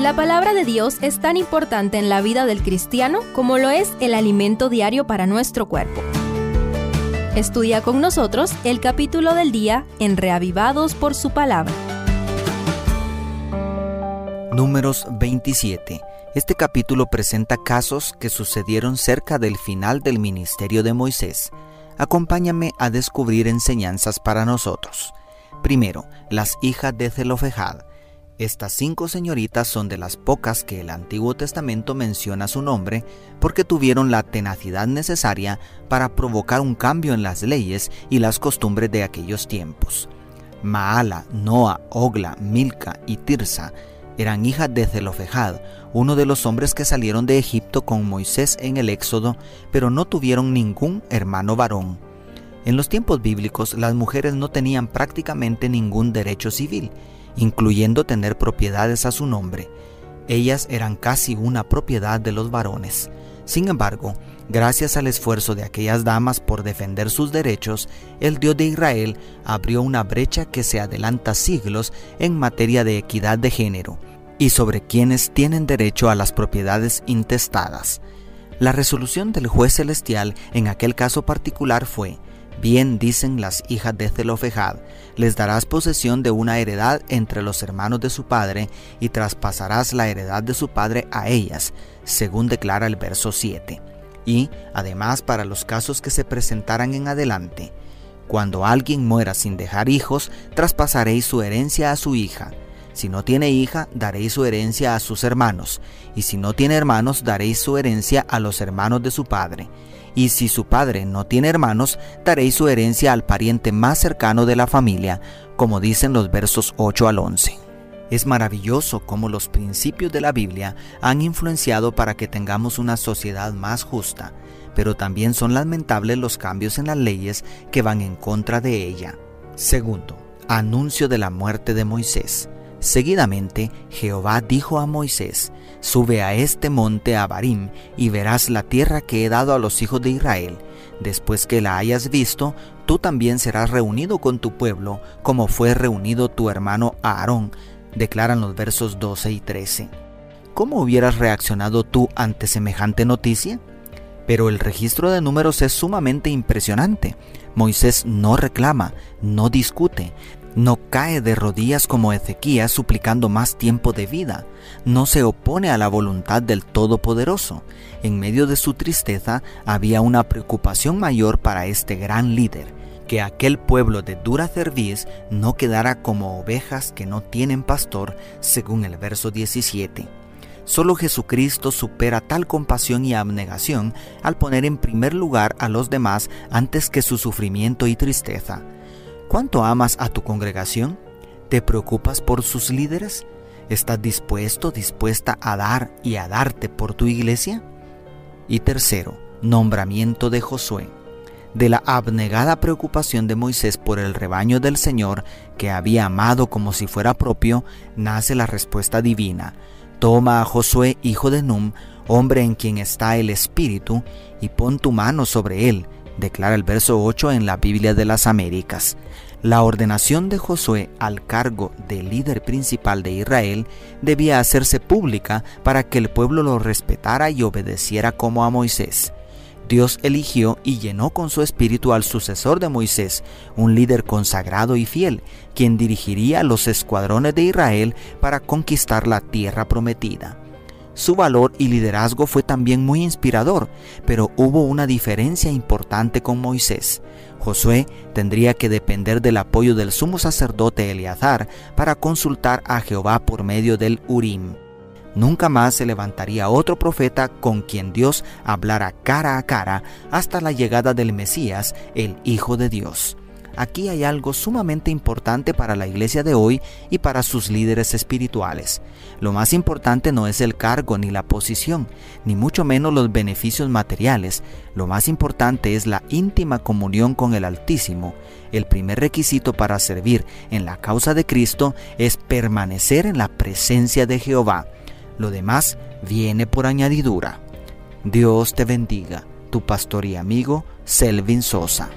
La palabra de Dios es tan importante en la vida del cristiano como lo es el alimento diario para nuestro cuerpo. Estudia con nosotros el capítulo del día en Reavivados por su palabra. Números 27. Este capítulo presenta casos que sucedieron cerca del final del ministerio de Moisés. Acompáñame a descubrir enseñanzas para nosotros. Primero, las hijas de Zelofejad. Estas cinco señoritas son de las pocas que el Antiguo Testamento menciona su nombre porque tuvieron la tenacidad necesaria para provocar un cambio en las leyes y las costumbres de aquellos tiempos. Maala, Noa, Ogla, Milca y Tirsa eran hijas de Zelofejad, uno de los hombres que salieron de Egipto con Moisés en el Éxodo, pero no tuvieron ningún hermano varón. En los tiempos bíblicos las mujeres no tenían prácticamente ningún derecho civil, incluyendo tener propiedades a su nombre. Ellas eran casi una propiedad de los varones. Sin embargo, gracias al esfuerzo de aquellas damas por defender sus derechos, el Dios de Israel abrió una brecha que se adelanta siglos en materia de equidad de género y sobre quienes tienen derecho a las propiedades intestadas. La resolución del juez celestial en aquel caso particular fue, Bien dicen las hijas de Zelofejad, les darás posesión de una heredad entre los hermanos de su padre y traspasarás la heredad de su padre a ellas, según declara el verso 7. Y, además, para los casos que se presentaran en adelante, cuando alguien muera sin dejar hijos, traspasaréis su herencia a su hija. Si no tiene hija, daréis su herencia a sus hermanos, y si no tiene hermanos, daréis su herencia a los hermanos de su padre y si su padre no tiene hermanos, daréis su herencia al pariente más cercano de la familia, como dicen los versos 8 al 11. Es maravilloso cómo los principios de la Biblia han influenciado para que tengamos una sociedad más justa, pero también son lamentables los cambios en las leyes que van en contra de ella. Segundo, anuncio de la muerte de Moisés. Seguidamente, Jehová dijo a Moisés, Sube a este monte Abarim y verás la tierra que he dado a los hijos de Israel. Después que la hayas visto, tú también serás reunido con tu pueblo, como fue reunido tu hermano Aarón, declaran los versos 12 y 13. ¿Cómo hubieras reaccionado tú ante semejante noticia? Pero el registro de números es sumamente impresionante. Moisés no reclama, no discute, no cae de rodillas como Ezequías suplicando más tiempo de vida. No se opone a la voluntad del Todopoderoso. En medio de su tristeza había una preocupación mayor para este gran líder, que aquel pueblo de dura cerviz no quedara como ovejas que no tienen pastor, según el verso 17. Solo Jesucristo supera tal compasión y abnegación al poner en primer lugar a los demás antes que su sufrimiento y tristeza. ¿Cuánto amas a tu congregación? ¿Te preocupas por sus líderes? ¿Estás dispuesto, dispuesta a dar y a darte por tu iglesia? Y tercero, nombramiento de Josué. De la abnegada preocupación de Moisés por el rebaño del Señor, que había amado como si fuera propio, nace la respuesta divina. Toma a Josué, hijo de Num, hombre en quien está el Espíritu, y pon tu mano sobre él, declara el verso 8 en la Biblia de las Américas. La ordenación de Josué al cargo de líder principal de Israel debía hacerse pública para que el pueblo lo respetara y obedeciera como a Moisés. Dios eligió y llenó con su espíritu al sucesor de Moisés, un líder consagrado y fiel, quien dirigiría los escuadrones de Israel para conquistar la tierra prometida. Su valor y liderazgo fue también muy inspirador, pero hubo una diferencia importante con Moisés. Josué tendría que depender del apoyo del sumo sacerdote Eleazar para consultar a Jehová por medio del Urim. Nunca más se levantaría otro profeta con quien Dios hablara cara a cara hasta la llegada del Mesías, el Hijo de Dios aquí hay algo sumamente importante para la iglesia de hoy y para sus líderes espirituales. Lo más importante no es el cargo ni la posición, ni mucho menos los beneficios materiales. Lo más importante es la íntima comunión con el Altísimo. El primer requisito para servir en la causa de Cristo es permanecer en la presencia de Jehová. Lo demás viene por añadidura. Dios te bendiga, tu pastor y amigo Selvin Sosa.